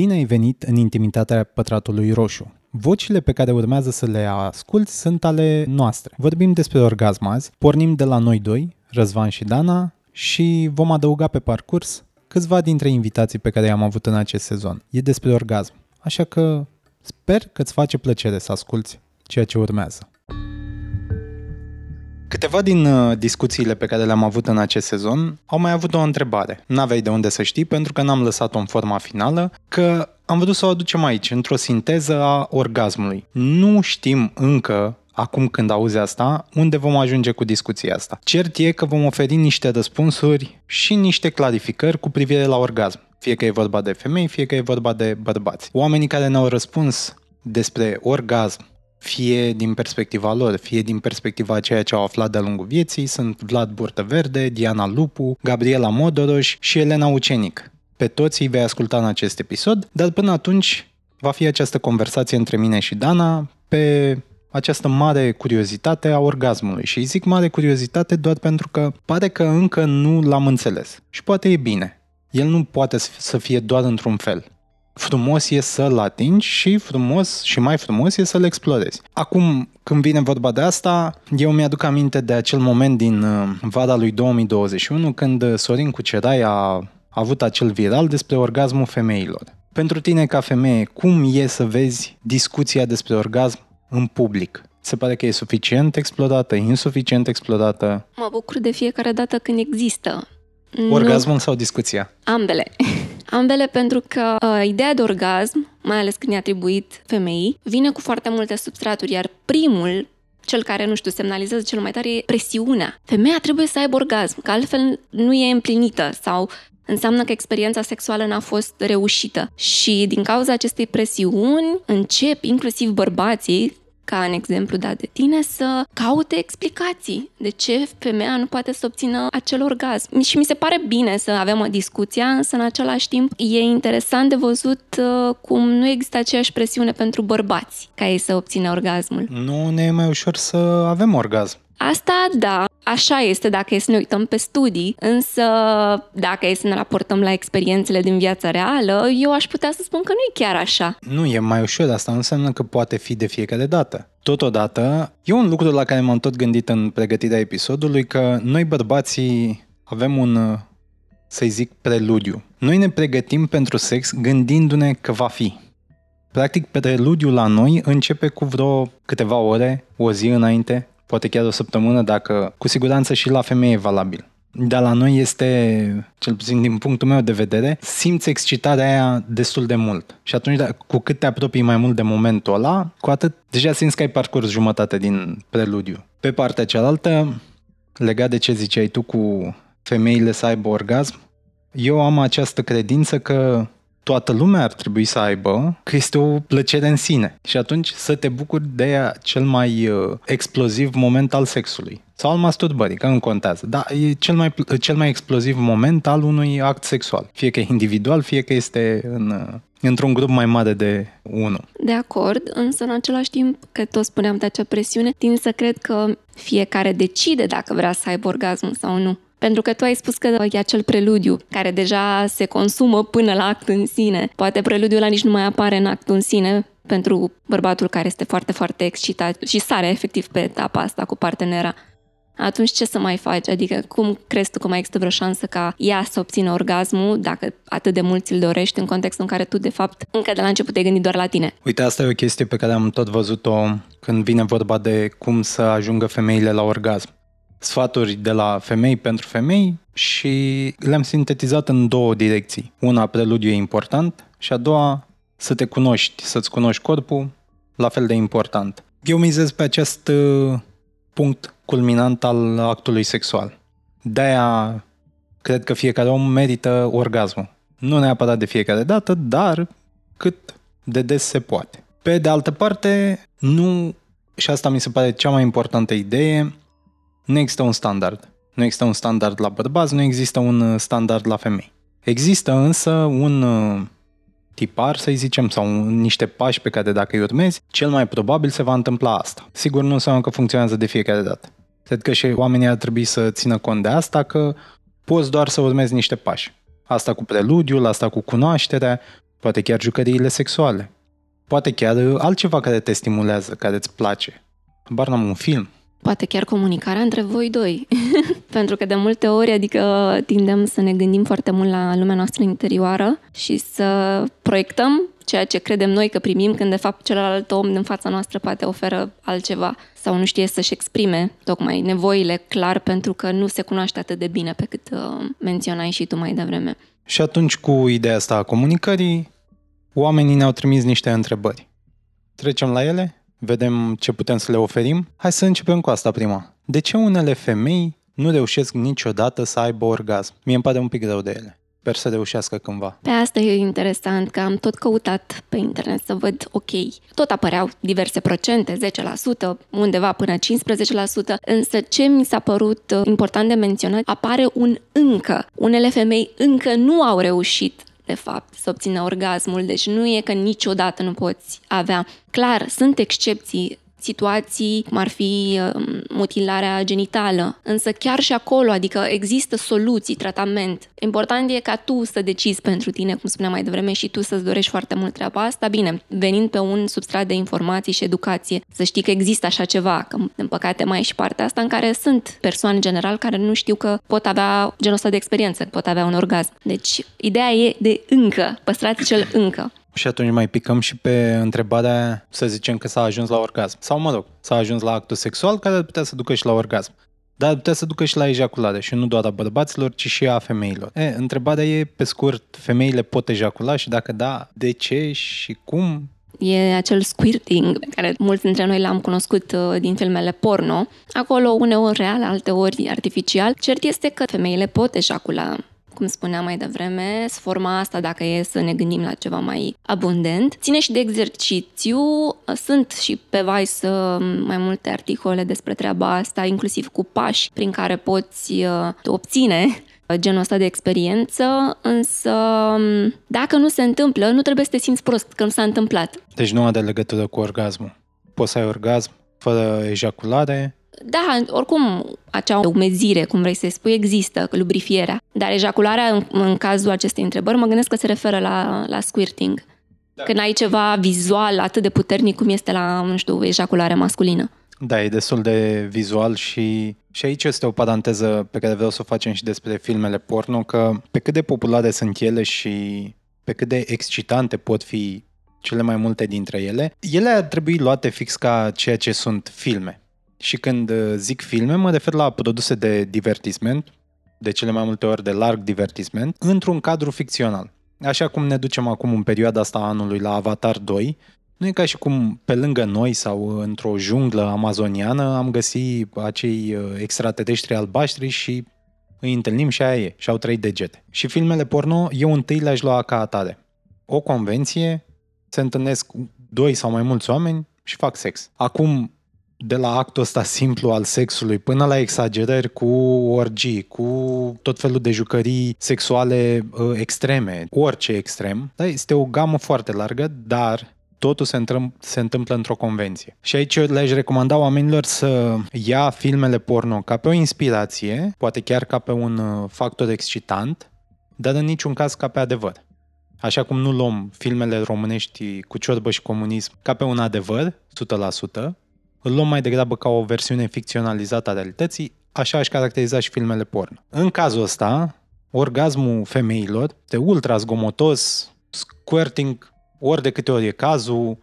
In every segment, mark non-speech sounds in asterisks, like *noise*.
Bine ai venit în intimitatea pătratului roșu. Vocile pe care urmează să le asculti sunt ale noastre. Vorbim despre orgasm azi, pornim de la noi doi, Răzvan și Dana, și vom adăuga pe parcurs câțiva dintre invitații pe care i-am avut în acest sezon. E despre orgasm, așa că sper că îți face plăcere să asculti ceea ce urmează. Câteva din uh, discuțiile pe care le-am avut în acest sezon au mai avut o întrebare. N-aveai de unde să știi pentru că n-am lăsat-o în forma finală, că am vrut să o aducem aici, într-o sinteză a orgasmului. Nu știm încă acum când auzi asta, unde vom ajunge cu discuția asta. Cert e că vom oferi niște răspunsuri și niște clarificări cu privire la orgasm. Fie că e vorba de femei, fie că e vorba de bărbați. Oamenii care ne-au răspuns despre orgasm fie din perspectiva lor, fie din perspectiva ceea ce au aflat de-a lungul vieții, sunt Vlad Burtăverde, Diana Lupu, Gabriela Modoroș și Elena Ucenic. Pe toți îi vei asculta în acest episod, dar până atunci va fi această conversație între mine și Dana pe această mare curiozitate a orgasmului. Și îi zic mare curiozitate doar pentru că pare că încă nu l-am înțeles. Și poate e bine. El nu poate să fie doar într-un fel frumos e să-l atingi și frumos și mai frumos e să-l explorezi. Acum, când vine vorba de asta, eu mi-aduc aminte de acel moment din uh, vara lui 2021 când uh, Sorin Cucerai a avut acel viral despre orgasmul femeilor. Pentru tine ca femeie, cum e să vezi discuția despre orgasm în public? Se pare că e suficient explorată, insuficient explorată? Mă bucur de fiecare dată când există. Orgasmul nu... sau discuția? Ambele. *laughs* Ambele pentru că uh, ideea de orgasm, mai ales când e atribuit femeii, vine cu foarte multe substraturi, iar primul cel care, nu știu, semnalizează cel mai tare e presiunea. Femeia trebuie să aibă orgasm, că altfel nu e împlinită sau înseamnă că experiența sexuală n-a fost reușită. Și din cauza acestei presiuni încep inclusiv bărbații ca în exemplu dat de tine, să caute explicații de ce femeia nu poate să obțină acel orgasm. Și mi se pare bine să avem o discuție, însă în același timp e interesant de văzut uh, cum nu există aceeași presiune pentru bărbați ca ei să obțină orgasmul. Nu ne e mai ușor să avem orgasm. Asta, da, așa este dacă e să ne uităm pe studii, însă dacă e să ne raportăm la experiențele din viața reală, eu aș putea să spun că nu e chiar așa. Nu, e mai ușor, asta nu înseamnă că poate fi de fiecare dată. Totodată, e un lucru la care m-am tot gândit în pregătirea episodului, că noi bărbații avem un, să-i zic, preludiu. Noi ne pregătim pentru sex gândindu-ne că va fi. Practic, preludiul la noi începe cu vreo câteva ore, o zi înainte, poate chiar o săptămână, dacă cu siguranță și la femeie e valabil. Dar la noi este, cel puțin din punctul meu de vedere, simți excitarea aia destul de mult. Și atunci, da, cu cât te apropii mai mult de momentul ăla, cu atât deja simți că ai parcurs jumătate din preludiu. Pe partea cealaltă, legat de ce ziceai tu cu femeile să aibă orgasm, eu am această credință că toată lumea ar trebui să aibă, că este o plăcere în sine. Și atunci să te bucuri de cel mai uh, exploziv moment al sexului. Sau al masturbării, că nu contează. Da, e cel mai, cel mai exploziv moment al unui act sexual. Fie că e individual, fie că este în, uh, într-un grup mai mare de unul. De acord, însă în același timp, că tot spuneam de acea presiune, tind să cred că fiecare decide dacă vrea să aibă orgasm sau nu. Pentru că tu ai spus că e acel preludiu care deja se consumă până la act în sine. Poate preludiul ăla nici nu mai apare în actul în sine pentru bărbatul care este foarte, foarte excitat și sare efectiv pe etapa asta cu partenera. Atunci ce să mai faci? Adică cum crezi tu că mai există vreo șansă ca ea să obțină orgasmul dacă atât de mult ți-l dorești în contextul în care tu de fapt încă de la început te gândi doar la tine? Uite, asta e o chestie pe care am tot văzut-o când vine vorba de cum să ajungă femeile la orgasm sfaturi de la femei pentru femei și le-am sintetizat în două direcții. Una, preludiu e important și a doua, să te cunoști, să-ți cunoști corpul, la fel de important. Eu mizez pe acest uh, punct culminant al actului sexual. De-aia cred că fiecare om merită orgasmul. Nu neapărat de fiecare dată, dar cât de des se poate. Pe de altă parte, nu, și asta mi se pare cea mai importantă idee, nu există un standard. Nu există un standard la bărbați, nu există un uh, standard la femei. Există însă un uh, tipar, să zicem, sau niște pași pe care dacă îi urmezi, cel mai probabil se va întâmpla asta. Sigur, nu înseamnă că funcționează de fiecare dată. Cred că și oamenii ar trebui să țină cont de asta, că poți doar să urmezi niște pași. Asta cu preludiul, asta cu cunoașterea, poate chiar jucăriile sexuale, poate chiar altceva care te stimulează, care îți place. Bar n-am un film. Poate chiar comunicarea între voi doi. *laughs* Pentru că de multe ori, adică tindem să ne gândim foarte mult la lumea noastră interioară și să proiectăm ceea ce credem noi că primim, când de fapt celălalt om din fața noastră poate oferă altceva sau nu știe să-și exprime tocmai nevoile clar pentru că nu se cunoaște atât de bine pe cât uh, menționai și tu mai devreme. Și atunci cu ideea asta a comunicării, oamenii ne-au trimis niște întrebări. Trecem la ele? Vedem ce putem să le oferim? Hai să începem cu asta prima. De ce unele femei nu reușesc niciodată să aibă orgasm? Mie îmi pare un pic rău de ele. Sper să reușească cândva. Pe asta e interesant, că am tot căutat pe internet să văd, ok, tot apăreau diverse procente, 10%, undeva până 15%, însă ce mi s-a părut uh, important de menționat, apare un încă. Unele femei încă nu au reușit de fapt, să obțină orgasmul, deci nu e că niciodată nu poți avea. Clar, sunt excepții, situații cum ar fi um, mutilarea genitală. Însă chiar și acolo, adică există soluții, tratament. Important e ca tu să decizi pentru tine, cum spuneam mai devreme, și tu să-ți dorești foarte mult treaba asta. Bine, venind pe un substrat de informații și educație, să știi că există așa ceva, că în păcate mai e și partea asta în care sunt persoane în general care nu știu că pot avea genul ăsta de experiență, pot avea un orgasm. Deci, ideea e de încă, păstrați cel încă. Și atunci mai picăm și pe întrebarea, să zicem că s-a ajuns la orgasm. Sau, mă rog, s-a ajuns la actul sexual care ar putea să ducă și la orgasm. Dar ar putea să ducă și la ejaculare și nu doar a bărbaților, ci și a femeilor. E, întrebarea e, pe scurt, femeile pot ejacula și dacă da, de ce și cum? E acel squirting pe care mulți dintre noi l-am cunoscut uh, din filmele porno. Acolo uneori real, alteori artificial. Cert este că femeile pot ejacula cum spuneam mai devreme, forma asta, dacă e să ne gândim la ceva mai abundent. Ține și de exercițiu. Sunt și pe Vice uh, mai multe articole despre treaba asta, inclusiv cu pași prin care poți uh, obține genul ăsta de experiență, însă um, dacă nu se întâmplă, nu trebuie să te simți prost că nu s-a întâmplat. Deci nu are legătură cu orgasmul. Poți să ai orgasm fără ejaculare, da, oricum, acea umezire, cum vrei să-i spui, există, lubrifierea. Dar ejacularea, în, în cazul acestei întrebări, mă gândesc că se referă la, la squirting. Da. Când ai ceva vizual atât de puternic cum este la, nu știu, ejacularea masculină. Da, e destul de vizual și, și aici este o paranteză pe care vreau să o facem și despre filmele porno, că pe cât de populare sunt ele și pe cât de excitante pot fi cele mai multe dintre ele, ele ar trebui luate fix ca ceea ce sunt filme. Și când uh, zic filme, mă refer la produse de divertisment, de cele mai multe ori de larg divertisment, într-un cadru ficțional. Așa cum ne ducem acum în perioada asta anului la Avatar 2, nu e ca și cum pe lângă noi sau într-o junglă amazoniană am găsit acei uh, extraterestri albaștri și îi întâlnim și aia e, și au trei degete. Și filmele porno, eu întâi le-aș lua ca atare. O convenție, se întâlnesc doi sau mai mulți oameni și fac sex. Acum, de la actul ăsta simplu al sexului până la exagerări cu orgii, cu tot felul de jucării sexuale uh, extreme, orice extrem, da, este o gamă foarte largă, dar totul se, întâmplă, se întâmplă într-o convenție. Și aici le-aș recomanda oamenilor să ia filmele porno ca pe o inspirație, poate chiar ca pe un uh, factor excitant, dar în niciun caz ca pe adevăr. Așa cum nu luăm filmele românești cu ciorbă și comunism ca pe un adevăr, 100%, îl luăm mai degrabă ca o versiune ficționalizată a realității, așa aș caracteriza și filmele porno. În cazul ăsta, orgasmul femeilor este ultra zgomotos, squirting, ori de câte ori e cazul,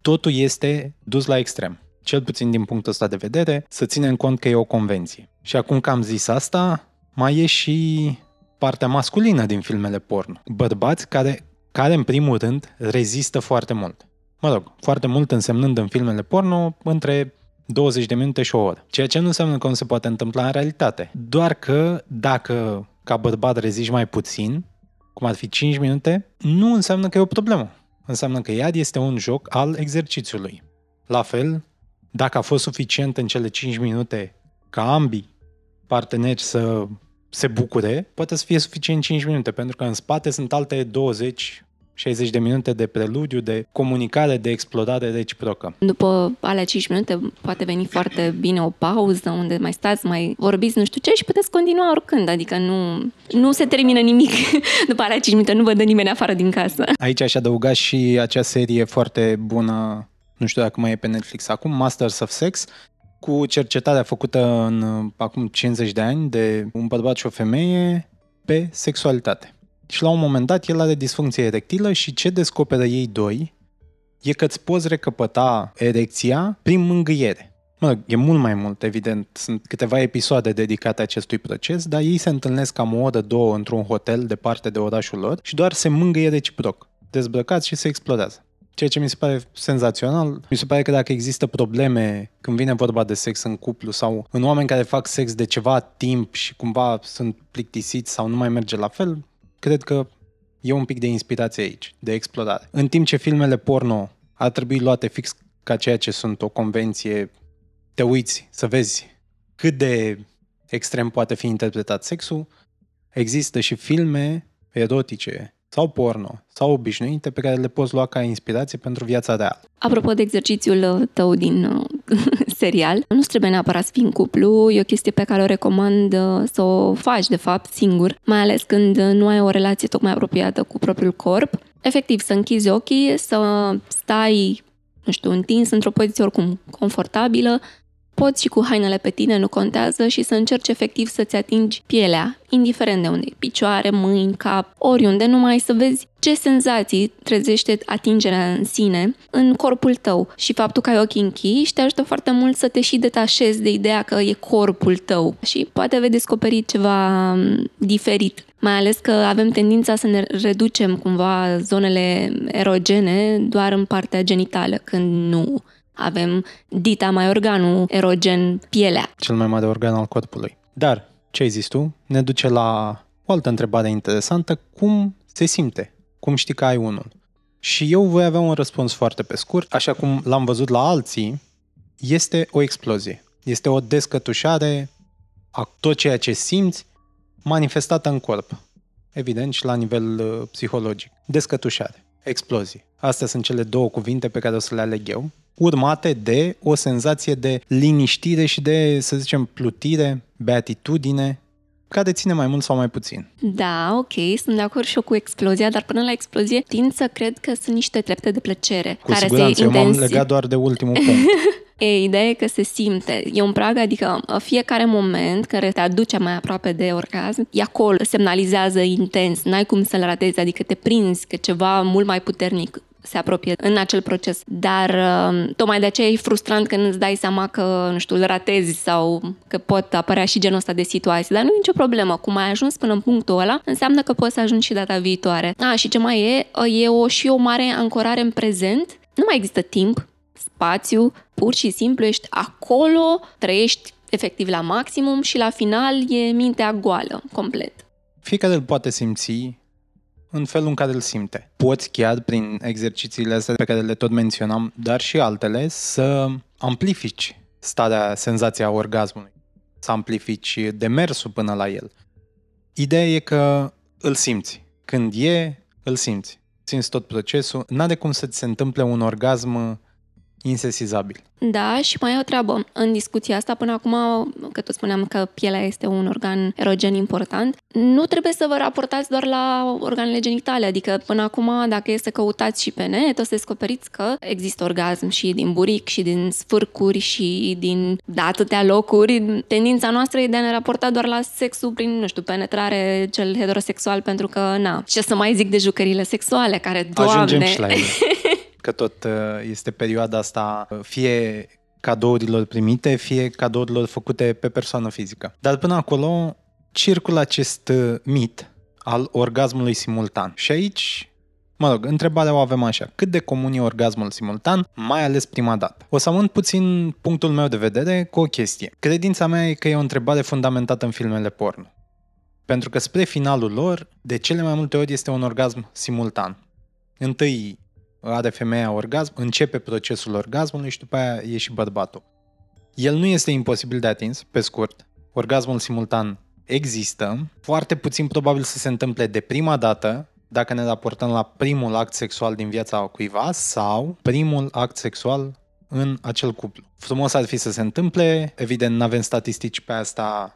totul este dus la extrem. Cel puțin din punctul ăsta de vedere, să ținem cont că e o convenție. Și acum că am zis asta, mai e și partea masculină din filmele porno. Bărbați care, care în primul rând rezistă foarte mult mă rog, foarte mult însemnând în filmele porno între 20 de minute și o oră. Ceea ce nu înseamnă că nu se poate întâmpla în realitate. Doar că dacă ca bărbat reziști mai puțin, cum ar fi 5 minute, nu înseamnă că e o problemă. Înseamnă că iad este un joc al exercițiului. La fel, dacă a fost suficient în cele 5 minute ca ambii parteneri să se bucure, poate să fie suficient 5 minute, pentru că în spate sunt alte 20 60 de minute de preludiu, de comunicare, de explodare reciprocă. După alea 5 minute poate veni foarte bine o pauză unde mai stați, mai vorbiți nu știu ce și puteți continua oricând, adică nu, nu se termină nimic *laughs* după alea 5 minute, nu vă dă nimeni afară din casă. Aici aș adăuga și acea serie foarte bună, nu știu dacă mai e pe Netflix acum, Masters of Sex, cu cercetarea făcută în acum 50 de ani de un bărbat și o femeie pe sexualitate. Și la un moment dat el are disfuncție erectilă și ce descoperă ei doi e că îți poți recăpăta erecția prin mângâiere. Mă, e mult mai mult, evident. Sunt câteva episoade dedicate acestui proces, dar ei se întâlnesc cam o oră, două într-un hotel departe de orașul lor și doar se mângâie reciproc. Dezbrăcați și se explodează. Ceea ce mi se pare senzațional, mi se pare că dacă există probleme când vine vorba de sex în cuplu sau în oameni care fac sex de ceva timp și cumva sunt plictisiți sau nu mai merge la fel, cred că e un pic de inspirație aici, de explodare. În timp ce filmele porno ar trebui luate fix ca ceea ce sunt o convenție, te uiți să vezi cât de extrem poate fi interpretat sexul, există și filme erotice sau porno sau obișnuite pe care le poți lua ca inspirație pentru viața reală. Apropo de exercițiul uh, tău din uh, serial, nu trebuie neapărat să fii în cuplu, e o chestie pe care o recomand uh, să o faci, de fapt, singur, mai ales când nu ai o relație tocmai apropiată cu propriul corp. Efectiv, să închizi ochii, să stai, nu știu, întins într-o poziție oricum confortabilă, poți și cu hainele pe tine, nu contează, și să încerci efectiv să-ți atingi pielea, indiferent de unde e, picioare, mâini, cap, oriunde, numai să vezi ce senzații trezește atingerea în sine în corpul tău. Și faptul că ai ochii închiși te ajută foarte mult să te și detașezi de ideea că e corpul tău. Și poate vei descoperi ceva diferit. Mai ales că avem tendința să ne reducem cumva zonele erogene doar în partea genitală, când nu avem dita mai organul erogen, pielea. Cel mai mare organ al corpului. Dar, ce ai zis tu, ne duce la o altă întrebare interesantă. Cum se simte? Cum știi că ai unul? Și eu voi avea un răspuns foarte pe scurt, așa cum l-am văzut la alții, este o explozie. Este o descătușare a tot ceea ce simți manifestată în corp. Evident și la nivel uh, psihologic. Descătușare, explozie. Astea sunt cele două cuvinte pe care o să le aleg eu urmate de o senzație de liniștire și de, să zicem, plutire, beatitudine, care ține mai mult sau mai puțin. Da, ok, sunt de acord și eu cu explozia, dar până la explozie tind să cred că sunt niște trepte de plăcere. Cu care siguranță, se intensi... eu m-am legat doar de ultimul punct. *laughs* E, ideea e că se simte. E un prag, adică fiecare moment care te aduce mai aproape de orgasm, e acolo, semnalizează intens, n-ai cum să-l ratezi, adică te prinzi că ceva mult mai puternic se apropie în acel proces. Dar um, tocmai de aceea e frustrant când îți dai seama că, nu știu, îl ratezi sau că pot apărea și genul ăsta de situații. Dar nu e nicio problemă. Cum ai ajuns până în punctul ăla, înseamnă că poți să ajungi și data viitoare. A, și ce mai e? E o, și o mare ancorare în prezent. Nu mai există timp, spațiu, pur și simplu ești acolo, trăiești efectiv la maximum și la final e mintea goală, complet. Fiecare îl poate simți în felul în care îl simte. Poți chiar prin exercițiile astea pe care le tot menționam, dar și altele, să amplifici starea, senzația orgasmului, să amplifici demersul până la el. Ideea e că îl simți. Când e, îl simți. Simți tot procesul. N-are cum să ți se întâmple un orgasm insesizabil. Da, și mai e o treabă. În discuția asta, până acum, că tot spuneam că pielea este un organ erogen important, nu trebuie să vă raportați doar la organele genitale. Adică, până acum, dacă e să căutați și pe net, o să descoperiți că există orgasm și din buric, și din sfârcuri, și din da, atâtea locuri. Tendința noastră e de a ne raporta doar la sexul prin, nu știu, penetrare cel heterosexual, pentru că, na, ce să mai zic de jucările sexuale, care, doamne... Ajungem și la ele. *laughs* că tot uh, este perioada asta uh, fie cadourilor primite, fie cadourilor făcute pe persoană fizică. Dar până acolo circulă acest uh, mit al orgasmului simultan. Și aici Mă rog, întrebarea o avem așa. Cât de comun e orgasmul simultan, mai ales prima dată? O să amând puțin punctul meu de vedere cu o chestie. Credința mea e că e o întrebare fundamentată în filmele porno. Pentru că spre finalul lor, de cele mai multe ori este un orgasm simultan. Întâi are femeia orgasm, începe procesul orgasmului și după aia e și bărbatul. El nu este imposibil de atins, pe scurt. Orgasmul simultan există, foarte puțin probabil să se întâmple de prima dată, dacă ne raportăm la primul act sexual din viața cuiva sau primul act sexual în acel cuplu. Frumos ar fi să se întâmple, evident nu avem statistici pe asta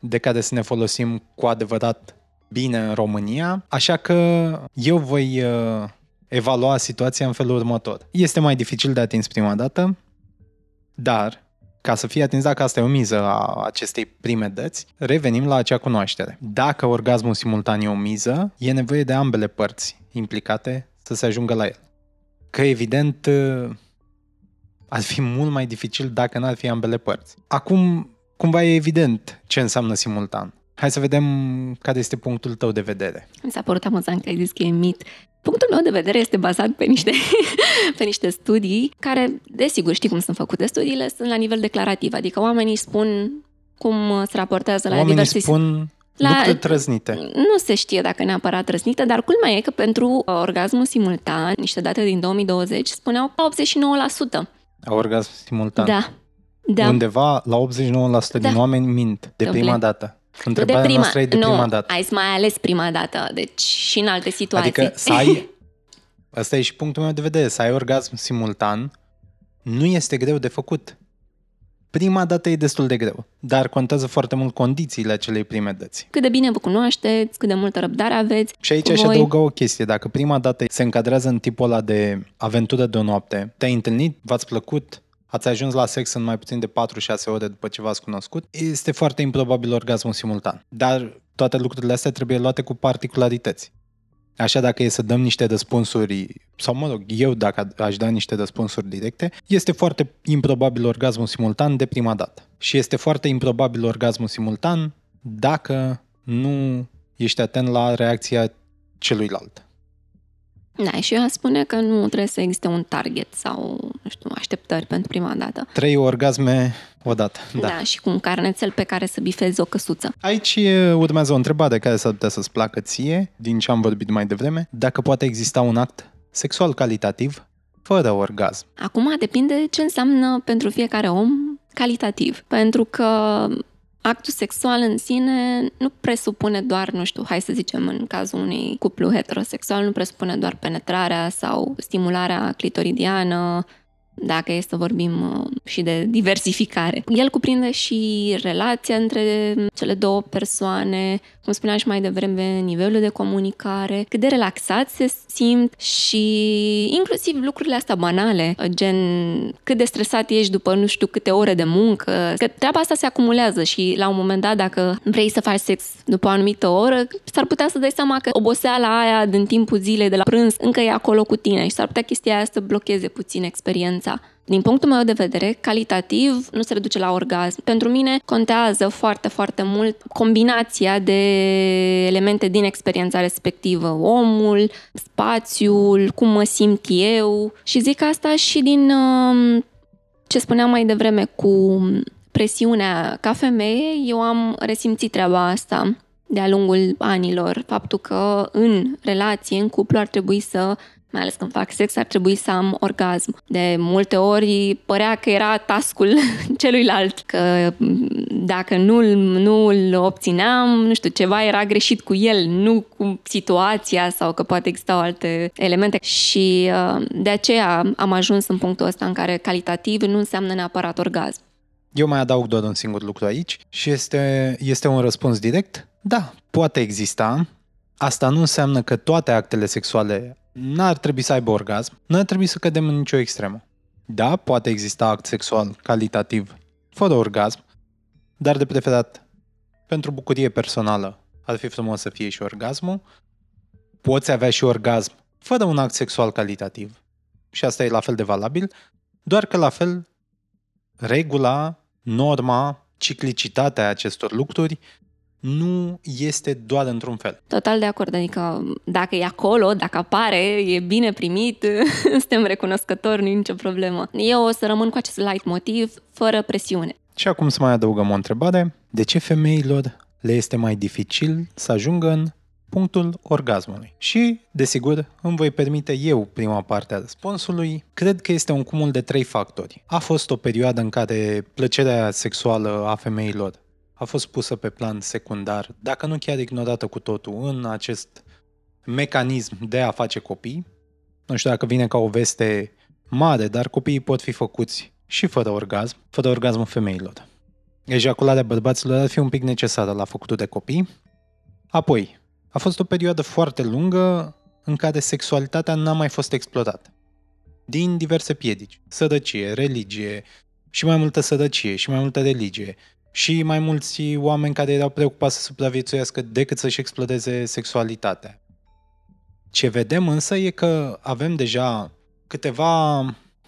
de care să ne folosim cu adevărat bine în România, așa că eu voi uh, evalua situația în felul următor. Este mai dificil de atins prima dată, dar ca să fie atins, dacă asta e o miză a acestei prime dăți, revenim la acea cunoaștere. Dacă orgasmul simultan e o miză, e nevoie de ambele părți implicate să se ajungă la el. Că evident ar fi mult mai dificil dacă n-ar fi ambele părți. Acum, cumva e evident ce înseamnă simultan. Hai să vedem care este punctul tău de vedere. Mi s-a părut amuzant că ai zis că e mit. Punctul meu de vedere este bazat pe niște, *laughs* pe niște studii care, desigur, știi cum sunt făcute studiile, sunt la nivel declarativ, adică oamenii spun cum se raportează la oamenii diverse spun la... lucruri trăznite. Nu se știe dacă neapărat trăznite, dar culmea e că pentru orgasmul simultan, niște date din 2020 spuneau 89%. Orgasm simultan. Da. da. Undeva la 89% da. din oameni mint de prima dată. Întrebarea de prima, noastră e de nu, prima dată. ai mai ales prima dată, deci și în alte situații. Adică să ai, *laughs* asta e și punctul meu de vedere, să ai orgasm simultan nu este greu de făcut. Prima dată e destul de greu, dar contează foarte mult condițiile acelei prime dăți. Cât de bine vă cunoașteți, cât de multă răbdare aveți. Și aici aș voi... adăuga o chestie. Dacă prima dată se încadrează în tipul ăla de aventură de o noapte, te-ai întâlnit, v-ați plăcut, ați ajuns la sex în mai puțin de 4-6 ore după ce v-ați cunoscut, este foarte improbabil orgasmul simultan. Dar toate lucrurile astea trebuie luate cu particularități. Așa dacă e să dăm niște răspunsuri, sau mă rog, eu dacă aș da niște răspunsuri directe, este foarte improbabil orgasmul simultan de prima dată. Și este foarte improbabil orgasmul simultan dacă nu ești atent la reacția celuilalt. Da, și eu aș spune că nu trebuie să existe un target sau, nu știu, așteptări pentru prima dată. Trei orgasme odată, da. Da, și cu un carnețel pe care să bifezi o căsuță. Aici urmează o întrebare care s-ar putea să-ți placă ție, din ce am vorbit mai devreme, dacă poate exista un act sexual calitativ fără orgasm. Acum depinde ce înseamnă pentru fiecare om calitativ. Pentru că actul sexual în sine nu presupune doar, nu știu, hai să zicem în cazul unui cuplu heterosexual, nu presupune doar penetrarea sau stimularea clitoridiană, dacă e să vorbim uh, și de diversificare. El cuprinde și relația între cele două persoane, cum spuneam și mai devreme, nivelul de comunicare, cât de relaxat se simt și inclusiv lucrurile astea banale, gen cât de stresat ești după nu știu câte ore de muncă, că treaba asta se acumulează și la un moment dat dacă vrei să faci sex după o anumită oră, s-ar putea să dai seama că oboseala aia din timpul zilei de la prânz încă e acolo cu tine și s-ar putea chestia aia să blocheze puțin experiența. Din punctul meu de vedere, calitativ nu se reduce la orgasm. Pentru mine contează foarte, foarte mult combinația de elemente din experiența respectivă. Omul, spațiul, cum mă simt eu și zic asta și din um, ce spuneam mai devreme cu presiunea ca femeie, eu am resimțit treaba asta de-a lungul anilor, faptul că în relație, în cuplu ar trebui să mai ales când fac sex, ar trebui să am orgasm. De multe ori părea că era tascul *laughs* celuilalt, că dacă nu-l, nu-l obțineam, nu știu, ceva era greșit cu el, nu cu situația sau că poate existau alte elemente. Și uh, de aceea am ajuns în punctul ăsta în care calitativ nu înseamnă neapărat orgasm. Eu mai adaug doar un singur lucru aici și este, este un răspuns direct. Da, poate exista. Asta nu înseamnă că toate actele sexuale n-ar trebui să aibă orgasm, nu ar trebui să cădem în nicio extremă. Da, poate exista act sexual calitativ fără orgasm, dar de preferat pentru bucurie personală ar fi frumos să fie și orgasmul. Poți avea și orgasm fără un act sexual calitativ și asta e la fel de valabil, doar că la fel regula, norma, ciclicitatea acestor lucruri nu este doar într-un fel. Total de acord, adică dacă e acolo, dacă apare, e bine primit, *laughs* suntem recunoscători, nu e nicio problemă. Eu o să rămân cu acest light motiv, fără presiune. Și acum să mai adăugăm o întrebare. De ce femeilor le este mai dificil să ajungă în punctul orgasmului. Și, desigur, îmi voi permite eu prima parte a răspunsului. Cred că este un cumul de trei factori. A fost o perioadă în care plăcerea sexuală a femeilor a fost pusă pe plan secundar, dacă nu chiar ignorată cu totul, în acest mecanism de a face copii. Nu știu dacă vine ca o veste mare, dar copiii pot fi făcuți și fără orgasm, fără orgasmul femeilor. Ejacularea bărbaților ar fi un pic necesară la făcutul de copii. Apoi, a fost o perioadă foarte lungă în care sexualitatea n-a mai fost explorată. Din diverse piedici. Sărăcie, religie, și mai multă sărăcie, și mai multă religie, și mai mulți oameni care erau preocupați să supraviețuiască decât să-și explodeze sexualitatea. Ce vedem însă e că avem deja câteva,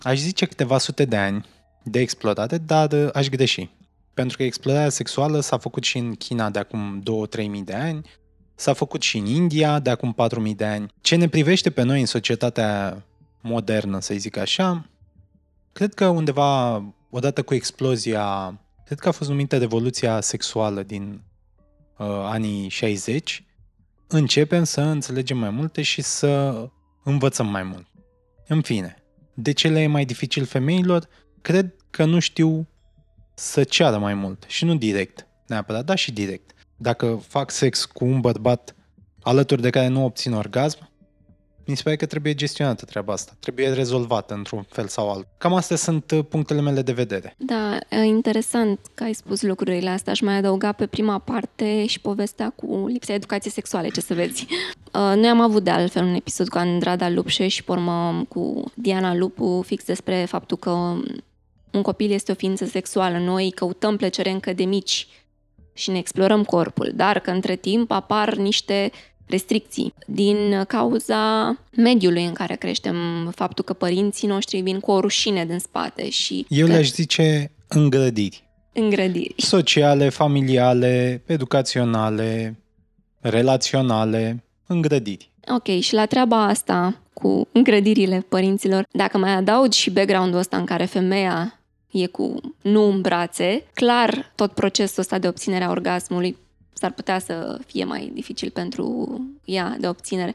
aș zice câteva sute de ani de explorare, dar aș greși. Pentru că explorarea sexuală s-a făcut și în China de acum 2-3 mii de ani, s-a făcut și în India de acum 4 mii de ani. Ce ne privește pe noi în societatea modernă, să zic așa, cred că undeva, odată cu explozia, cred că a fost numită revoluția sexuală din uh, anii 60, începem să înțelegem mai multe și să învățăm mai mult. În fine, de ce le e mai dificil femeilor? Cred că nu știu să ceară mai mult și nu direct, neapărat, dar și direct. Dacă fac sex cu un bărbat alături de care nu obțin orgasm, mi se pare că trebuie gestionată treaba asta, trebuie rezolvată într-un fel sau altul. Cam astea sunt uh, punctele mele de vedere. Da, interesant că ai spus lucrurile astea. Aș mai adăuga pe prima parte și povestea cu lipsa educației sexuale, ce să vezi. *laughs* Uh, noi am avut de altfel un episod cu Andrada Lupșe și pormă cu Diana Lupu fix despre faptul că un copil este o ființă sexuală. Noi căutăm plăcere încă de mici și ne explorăm corpul, dar că între timp apar niște restricții din cauza mediului în care creștem, faptul că părinții noștri vin cu o rușine din spate și... Eu le-aș zice îngrădiri. Îngrădiri. Sociale, familiale, educaționale, relaționale, îngrădiri. Ok, și la treaba asta cu îngrădirile părinților, dacă mai adaugi și background-ul ăsta în care femeia e cu nu în brațe, clar tot procesul ăsta de obținere a orgasmului s-ar putea să fie mai dificil pentru ea de obținere,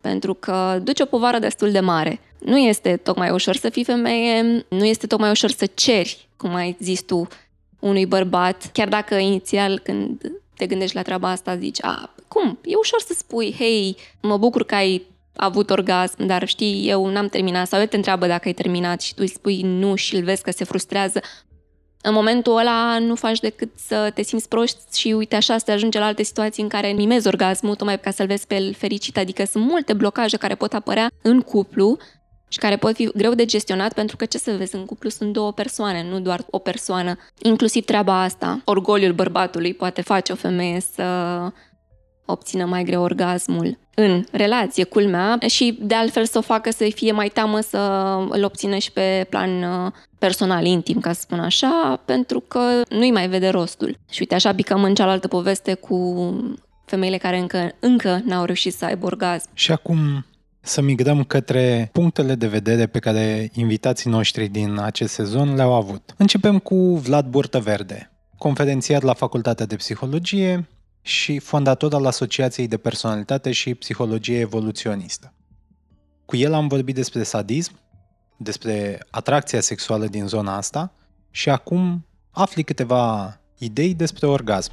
pentru că duce o povară destul de mare. Nu este tocmai ușor să fii femeie, nu este tocmai ușor să ceri, cum ai zis tu, unui bărbat, chiar dacă inițial când te gândești la treaba asta zici, a, cum? E ușor să spui, hei, mă bucur că ai avut orgasm, dar știi, eu n-am terminat, sau el te întreabă dacă ai terminat și tu îi spui nu și îl vezi că se frustrează, în momentul ăla nu faci decât să te simți prost și uite așa să te ajunge la alte situații în care mimezi orgasmul, tocmai ca să-l vezi pe el fericit. Adică sunt multe blocaje care pot apărea în cuplu și care pot fi greu de gestionat pentru că, ce să vezi, în cuplu sunt două persoane, nu doar o persoană. Inclusiv treaba asta, orgoliul bărbatului poate face o femeie să obțină mai greu orgasmul în relație, culmea, și de altfel să o facă să-i fie mai teamă să îl obțină și pe plan uh, personal, intim, ca să spun așa, pentru că nu-i mai vede rostul. Și uite, așa picăm în cealaltă poveste cu femeile care încă, încă n-au reușit să aibă orgasm. Și acum să migrăm către punctele de vedere pe care invitații noștri din acest sezon le-au avut. Începem cu Vlad Burtăverde, conferențiar la Facultatea de Psihologie, și fondator al Asociației de Personalitate și Psihologie Evoluționistă. Cu el am vorbit despre sadism, despre atracția sexuală din zona asta și acum afli câteva idei despre orgasm.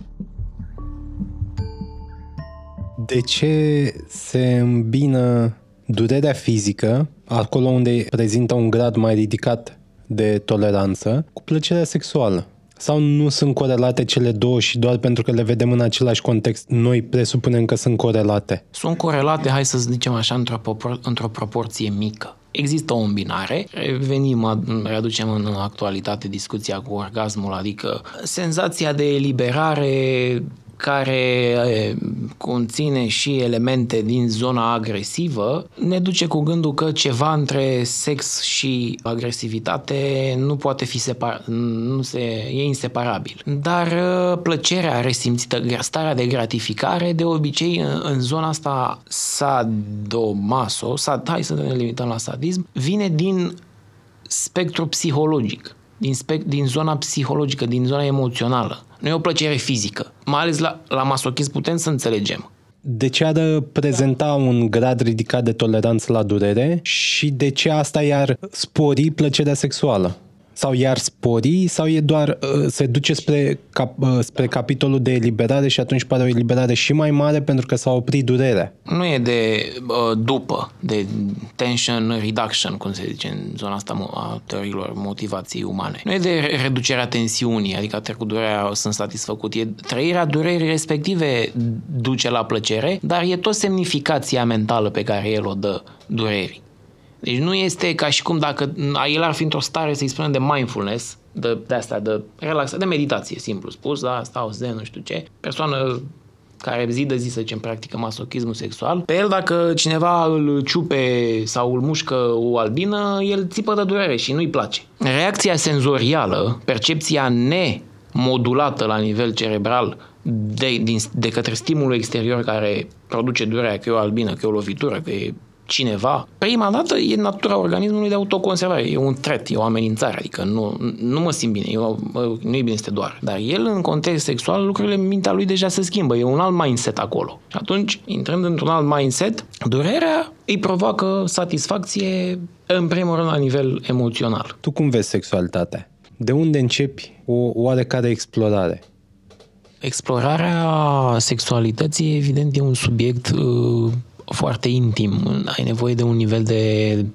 De ce se îmbină durerea fizică, acolo unde prezintă un grad mai ridicat de toleranță, cu plăcerea sexuală? Sau nu sunt corelate cele două și doar pentru că le vedem în același context, noi presupunem că sunt corelate? Sunt corelate, hai să zicem așa, într-o, propor- într-o proporție mică. Există o îmbinare, revenim, readucem în actualitate discuția cu orgasmul, adică senzația de eliberare care conține și elemente din zona agresivă, ne duce cu gândul că ceva între sex și agresivitate nu poate fi separat, nu se, e inseparabil. Dar plăcerea resimțită, starea de gratificare, de obicei în zona asta sadomaso, sad, hai să ne limităm la sadism, vine din spectru psihologic din, spec, din zona psihologică, din zona emoțională. Nu e o plăcere fizică. Mai ales la, la masochism putem să înțelegem. De ce ar prezenta un grad ridicat de toleranță la durere și de ce asta i-ar spori plăcerea sexuală? Sau iar spori sau e doar uh, se duce spre, cap, uh, spre capitolul de eliberare și atunci pare o eliberare și mai mare pentru că s-a oprit durerea? Nu e de uh, după, de tension reduction, cum se zice în zona asta a teoriilor motivației umane. Nu e de reducerea tensiunii, adică a trecut durerea, sunt satisfăcut. E trăirea durerii respective duce la plăcere, dar e tot semnificația mentală pe care el o dă durerii. Deci nu este ca și cum dacă el ar fi într-o stare, să-i spunem, de mindfulness, de, de asta, de relaxare, de meditație, simplu spus, da, stau zen, nu știu ce, persoană care zi de zi, să zicem, practică masochismul sexual, pe el dacă cineva îl ciupe sau îl mușcă o albină, el țipă de durere și nu-i place. Reacția senzorială, percepția nemodulată la nivel cerebral de, din, de către stimulul exterior care produce durerea, că e o albină, că e o lovitură, că e cineva, prima dată e natura organismului de autoconservare. E un tret, e o amenințare, adică nu, nu mă simt bine, eu, nu e bine să te doar. Dar el, în context sexual, lucrurile, mintea lui deja se schimbă, e un alt mindset acolo. Și atunci, intrând într-un alt mindset, durerea îi provoacă satisfacție, în primul rând, la nivel emoțional. Tu cum vezi sexualitatea? De unde începi o oarecare explorare? Explorarea sexualității, evident, e un subiect uh, foarte intim, ai nevoie de un nivel de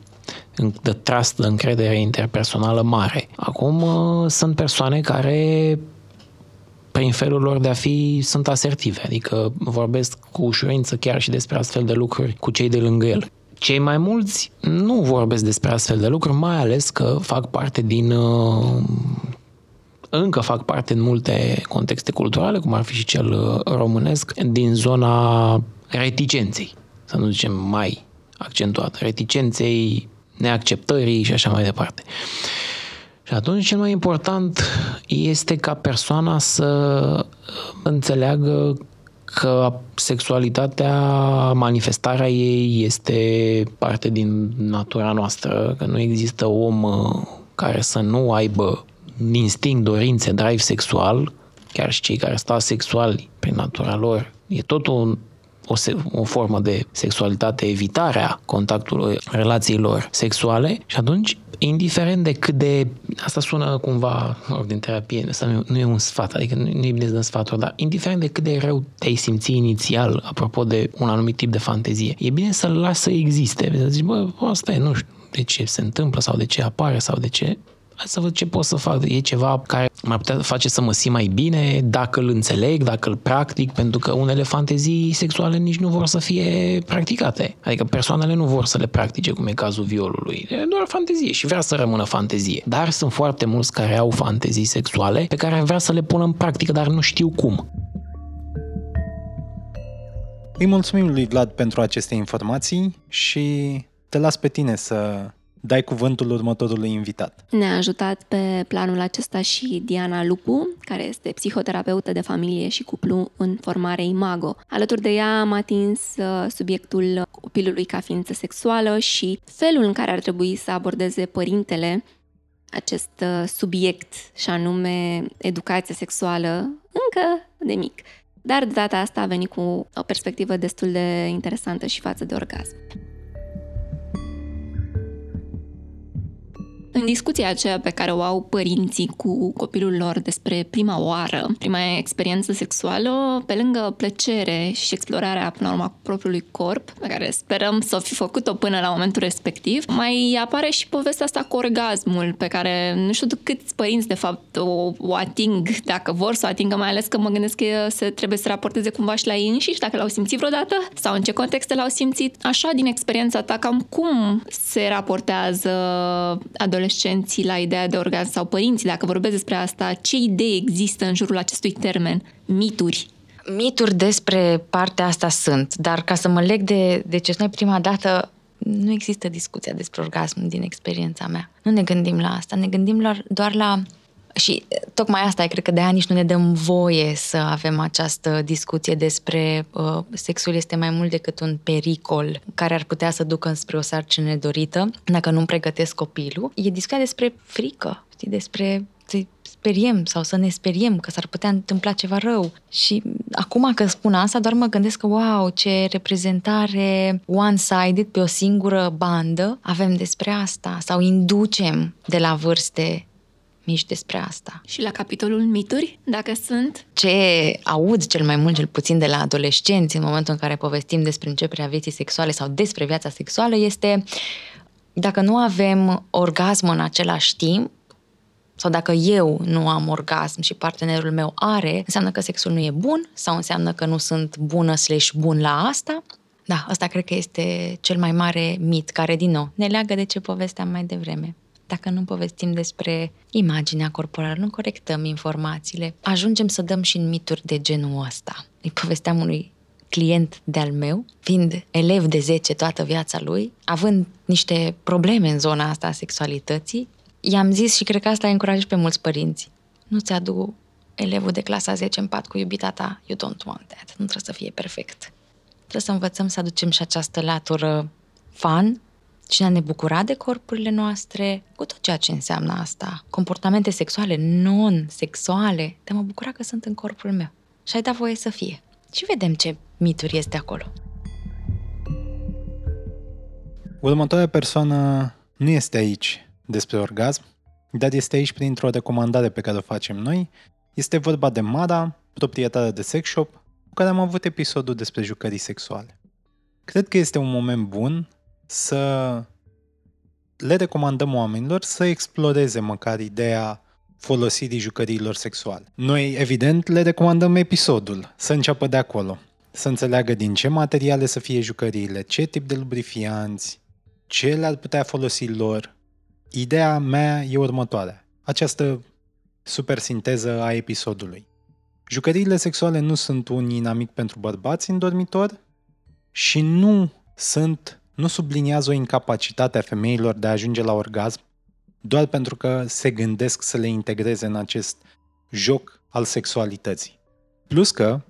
de trust, de încredere interpersonală mare. Acum uh, sunt persoane care prin felul lor de a fi sunt asertive, adică vorbesc cu ușurință chiar și despre astfel de lucruri cu cei de lângă el. Cei mai mulți nu vorbesc despre astfel de lucruri, mai ales că fac parte din uh, încă fac parte în multe contexte culturale, cum ar fi și cel uh, românesc, din zona reticenței să nu zicem mai accentuat, reticenței, neacceptării și așa mai departe. Și atunci cel mai important este ca persoana să înțeleagă că sexualitatea, manifestarea ei este parte din natura noastră, că nu există om uh, care să nu aibă instinct, dorințe, drive sexual, chiar și cei care stau sexuali prin natura lor. E tot un o, se- o formă de sexualitate, evitarea contactului, relațiilor sexuale și atunci, indiferent de cât de... Asta sună cumva or, din terapie, asta nu, nu e un sfat, adică nu, nu e bine să dăm sfaturi, dar indiferent de cât de rău te-ai simți inițial apropo de un anumit tip de fantezie, e bine să-l lași să existe. Să zici, bă, asta e, nu știu de ce se întâmplă sau de ce apare sau de ce hai să văd ce pot să fac. E ceva care m-ar putea face să mă simt mai bine dacă îl înțeleg, dacă îl practic, pentru că unele fantezii sexuale nici nu vor să fie practicate. Adică persoanele nu vor să le practice, cum e cazul violului. E doar fantezie și vrea să rămână fantezie. Dar sunt foarte mulți care au fantezii sexuale pe care vrea să le pună în practică, dar nu știu cum. Îi mulțumim lui Vlad pentru aceste informații și te las pe tine să dai cuvântul următorului invitat. Ne-a ajutat pe planul acesta și Diana Lupu, care este psihoterapeută de familie și cuplu în formare Imago. Alături de ea am atins uh, subiectul copilului ca ființă sexuală și felul în care ar trebui să abordeze părintele acest uh, subiect, și anume educația sexuală, încă de mic. Dar de data asta a venit cu o perspectivă destul de interesantă și față de orgasm. În discuția aceea pe care o au părinții cu copilul lor despre prima oară, prima experiență sexuală, pe lângă plăcere și explorarea până la urmă propriului corp, pe care sperăm să fi făcut-o până la momentul respectiv, mai apare și povestea asta cu orgasmul, pe care nu știu câți părinți de fapt o, o ating, dacă vor să o atingă, mai ales că mă gândesc că se trebuie să raporteze cumva și la ei înșiși, dacă l-au simțit vreodată sau în ce contexte l-au simțit. Așa, din experiența ta, cam cum se raportează adolescenții adolescenții la ideea de orgasm sau părinții, dacă vorbesc despre asta, ce idei există în jurul acestui termen? Mituri? Mituri despre partea asta sunt, dar ca să mă leg de, de ce noi prima dată, nu există discuția despre orgasm din experiența mea. Nu ne gândim la asta, ne gândim la, doar la și tocmai asta e, cred că de aia nici nu ne dăm voie să avem această discuție despre uh, sexul este mai mult decât un pericol care ar putea să ducă spre o sarcină nedorită dacă nu-mi pregătesc copilul. E discuția despre frică, știi, despre să speriem sau să ne speriem că s-ar putea întâmpla ceva rău. Și acum că spun asta, doar mă gândesc că, wow, ce reprezentare one-sided pe o singură bandă avem despre asta sau inducem de la vârste mici despre asta. Și la capitolul mituri, dacă sunt? Ce aud cel mai mult, cel puțin de la adolescenți, în momentul în care povestim despre începerea vieții sexuale sau despre viața sexuală, este dacă nu avem orgasm în același timp, sau dacă eu nu am orgasm și partenerul meu are, înseamnă că sexul nu e bun sau înseamnă că nu sunt bună slash bun la asta. Da, asta cred că este cel mai mare mit care, din nou, ne leagă de ce povesteam mai devreme. Dacă nu povestim despre imaginea corporală, nu corectăm informațiile, ajungem să dăm și în mituri de genul ăsta. Îi povesteam unui client de-al meu, fiind elev de 10 toată viața lui, având niște probleme în zona asta a sexualității, i-am zis și cred că asta încurajat pe mulți părinți. Nu ți adu elevul de clasa 10 în pat cu iubita ta, you don't want that. Nu trebuie să fie perfect. Trebuie să învățăm să aducem și această latură fun și a ne bucura de corpurile noastre, cu tot ceea ce înseamnă asta. Comportamente sexuale, non-sexuale, de mă bucura că sunt în corpul meu. Și ai dat voie să fie. Și vedem ce mituri este acolo. Următoarea persoană nu este aici despre orgasm, dar este aici printr-o recomandare pe care o facem noi. Este vorba de Mara, proprietară de sex shop, cu care am avut episodul despre jucării sexuale. Cred că este un moment bun să le recomandăm oamenilor să exploreze măcar ideea folosirii jucăriilor sexuale. Noi, evident, le recomandăm episodul, să înceapă de acolo, să înțeleagă din ce materiale să fie jucăriile, ce tip de lubrifianți, ce le-ar putea folosi lor. Ideea mea e următoarea. Această super sinteză a episodului. Jucăriile sexuale nu sunt un inamic pentru bărbați în dormitor și nu sunt, nu subliniază o incapacitate a femeilor de a ajunge la orgasm doar pentru că se gândesc să le integreze în acest joc al sexualității. Plus că,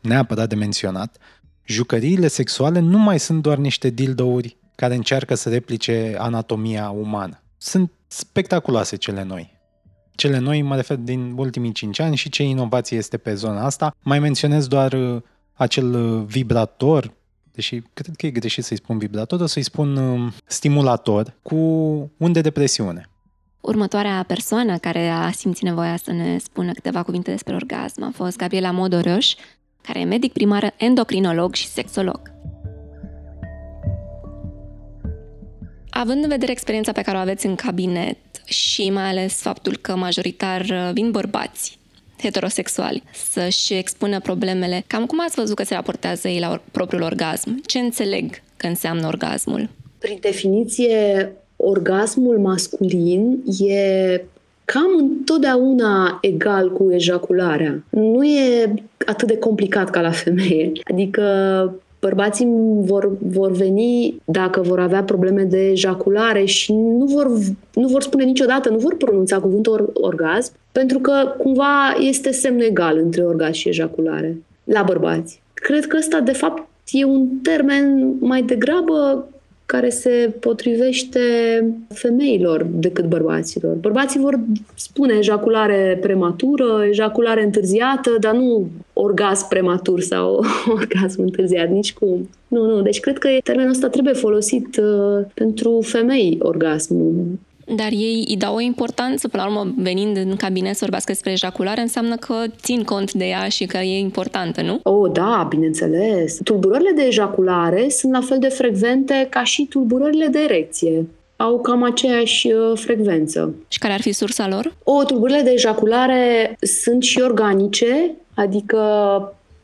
neapărat de menționat, jucăriile sexuale nu mai sunt doar niște dildouri care încearcă să replice anatomia umană. Sunt spectaculoase cele noi. Cele noi mă refer din ultimii 5 ani și ce inovație este pe zona asta. Mai menționez doar uh, acel uh, vibrator, deși cred că e greșit să-i spun vibrator, o să-i spun uh, stimulator cu unde de presiune. Următoarea persoană care a simțit nevoia să ne spună câteva cuvinte despre orgasm a fost Gabriela Modorăș, care e medic primar, endocrinolog și sexolog. Având în vedere experiența pe care o aveți în cabinet și mai ales faptul că majoritar uh, vin bărbați heterosexuali să-și expună problemele, cam cum ați văzut că se raportează ei la propriul orgasm? Ce înțeleg că înseamnă orgasmul? Prin definiție, orgasmul masculin e cam întotdeauna egal cu ejacularea. Nu e atât de complicat ca la femeie. Adică bărbații vor, vor veni dacă vor avea probleme de ejaculare și nu vor, nu vor spune niciodată, nu vor pronunța cuvântul orgasm, pentru că cumva este semn egal între orgasm și ejaculare la bărbați. Cred că ăsta, de fapt, e un termen mai degrabă care se potrivește femeilor decât bărbaților. Bărbații vor spune ejaculare prematură, ejaculare întârziată, dar nu orgasm prematur sau *laughs* orgasm întârziat, nici cum. Nu, nu. Deci cred că termenul ăsta trebuie folosit uh, pentru femei, orgasmul. Dar ei îi dau o importanță, până la urmă, venind în cabinet să vorbească despre ejaculare, înseamnă că țin cont de ea și că e importantă, nu? Oh, da, bineînțeles. Tulburările de ejaculare sunt la fel de frecvente ca și tulburările de erecție au cam aceeași uh, frecvență. Și care ar fi sursa lor? O, tulburile de ejaculare sunt și organice, adică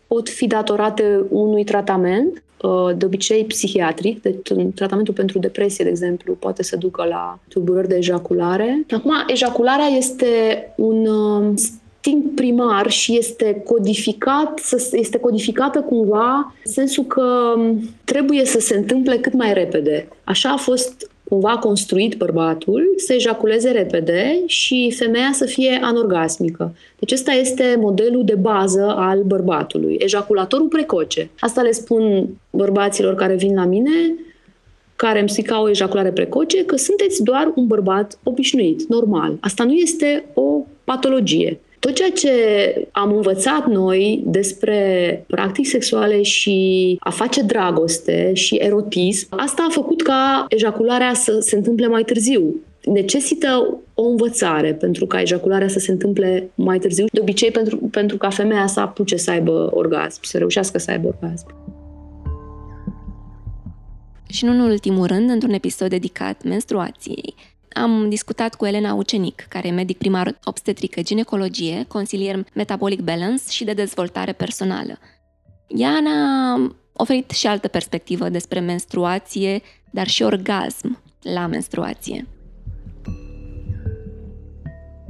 pot fi datorate unui tratament Uh, de obicei psihiatric, deci tratamentul pentru depresie, de exemplu, poate să ducă la tulburări de ejaculare. Acum, ejacularea este un uh, instinct primar și este codificat, este codificată cumva în sensul că um, trebuie să se întâmple cât mai repede. Așa a fost cumva construit bărbatul să ejaculeze repede și femeia să fie anorgasmică. Deci ăsta este modelul de bază al bărbatului, ejaculatorul precoce. Asta le spun bărbaților care vin la mine, care îmi zic o ejaculare precoce, că sunteți doar un bărbat obișnuit, normal. Asta nu este o patologie. Tot ceea ce am învățat noi despre practici sexuale și a face dragoste și erotism, asta a făcut ca ejacularea să se întâmple mai târziu. necesită o învățare pentru ca ejacularea să se întâmple mai târziu, de obicei pentru, pentru ca femeia să apuce să aibă orgasm, să reușească să aibă orgasm. Și nu în ultimul rând, într-un episod dedicat menstruației, am discutat cu Elena Ucenic, care e medic primar obstetrică ginecologie, consilier metabolic balance și de dezvoltare personală. Ea ne-a oferit și altă perspectivă despre menstruație, dar și orgasm la menstruație.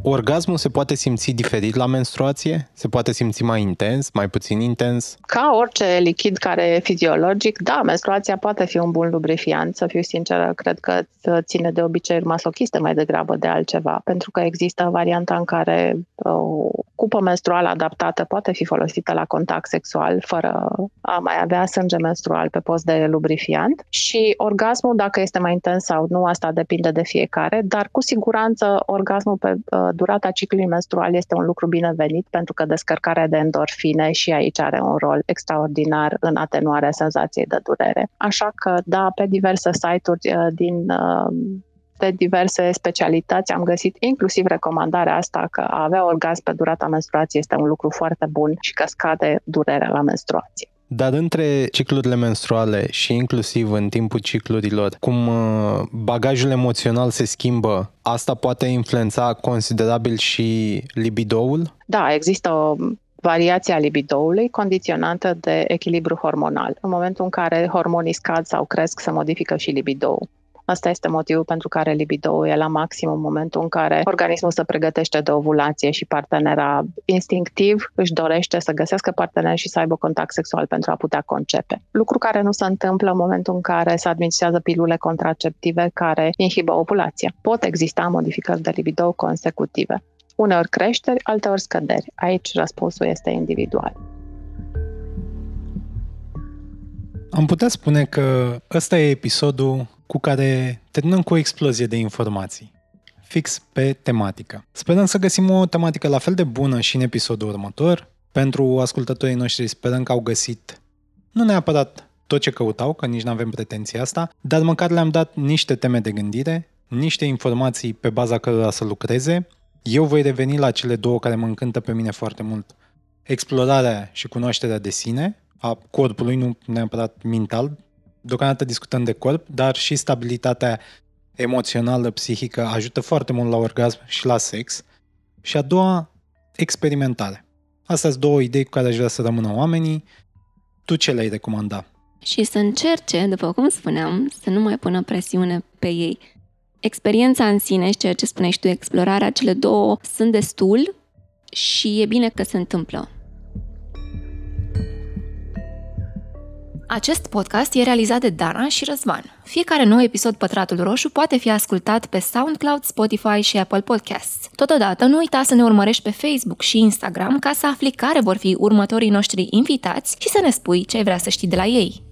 Orgasmul se poate simți diferit la menstruație? Se poate simți mai intens, mai puțin intens? Ca orice lichid care e fiziologic, da, menstruația poate fi un bun lubrifiant, să fiu sinceră, cred că ține de obiceiuri masochiste mai degrabă de altceva, pentru că există varianta în care o cupă menstruală adaptată poate fi folosită la contact sexual fără a mai avea sânge menstrual pe post de lubrifiant și orgasmul, dacă este mai intens sau nu, asta depinde de fiecare, dar cu siguranță orgasmul pe uh, durata ciclului menstrual este un lucru binevenit pentru că descărcarea de endorfine și aici are un rol extraordinar în atenuarea senzației de durere. Așa că, da, pe diverse site-uri uh, din uh, de diverse specialități am găsit inclusiv recomandarea asta că a avea orgasm pe durata menstruației este un lucru foarte bun și că scade durerea la menstruație. Dar între ciclurile menstruale și inclusiv în timpul ciclurilor, cum uh, bagajul emoțional se schimbă, asta poate influența considerabil și libidoul? Da, există o variația libidoului condiționată de echilibru hormonal. În momentul în care hormonii scad sau cresc, se modifică și libidoul. Asta este motivul pentru care libido e la maxim în momentul în care organismul se pregătește de ovulație și partenera instinctiv își dorește să găsească partener și să aibă contact sexual pentru a putea concepe. Lucru care nu se întâmplă în momentul în care se administrează pilule contraceptive care inhibă ovulația. Pot exista modificări de libido consecutive. Uneori creșteri, alteori scăderi. Aici răspunsul este individual. Am putea spune că ăsta e episodul cu care terminăm cu o explozie de informații. Fix pe tematică. Sperăm să găsim o tematică la fel de bună și în episodul următor. Pentru ascultătorii noștri sperăm că au găsit nu neapărat tot ce căutau, că nici nu avem pretenția asta, dar măcar le-am dat niște teme de gândire, niște informații pe baza cărora să lucreze. Eu voi reveni la cele două care mă încântă pe mine foarte mult. Explorarea și cunoașterea de sine, a corpului, nu neapărat mental, deocamdată discutăm de corp, dar și stabilitatea emoțională, psihică ajută foarte mult la orgasm și la sex. Și a doua, experimentare. Astea sunt două idei cu care aș vrea să rămână oamenii. Tu ce le-ai recomanda? Și să încerce, după cum spuneam, să nu mai pună presiune pe ei. Experiența în sine și ceea ce spuneai și tu, explorarea, cele două sunt destul și e bine că se întâmplă. Acest podcast e realizat de Dana și Răzvan. Fiecare nou episod Pătratul Roșu poate fi ascultat pe SoundCloud, Spotify și Apple Podcasts. Totodată, nu uita să ne urmărești pe Facebook și Instagram ca să afli care vor fi următorii noștri invitați și să ne spui ce ai vrea să știi de la ei.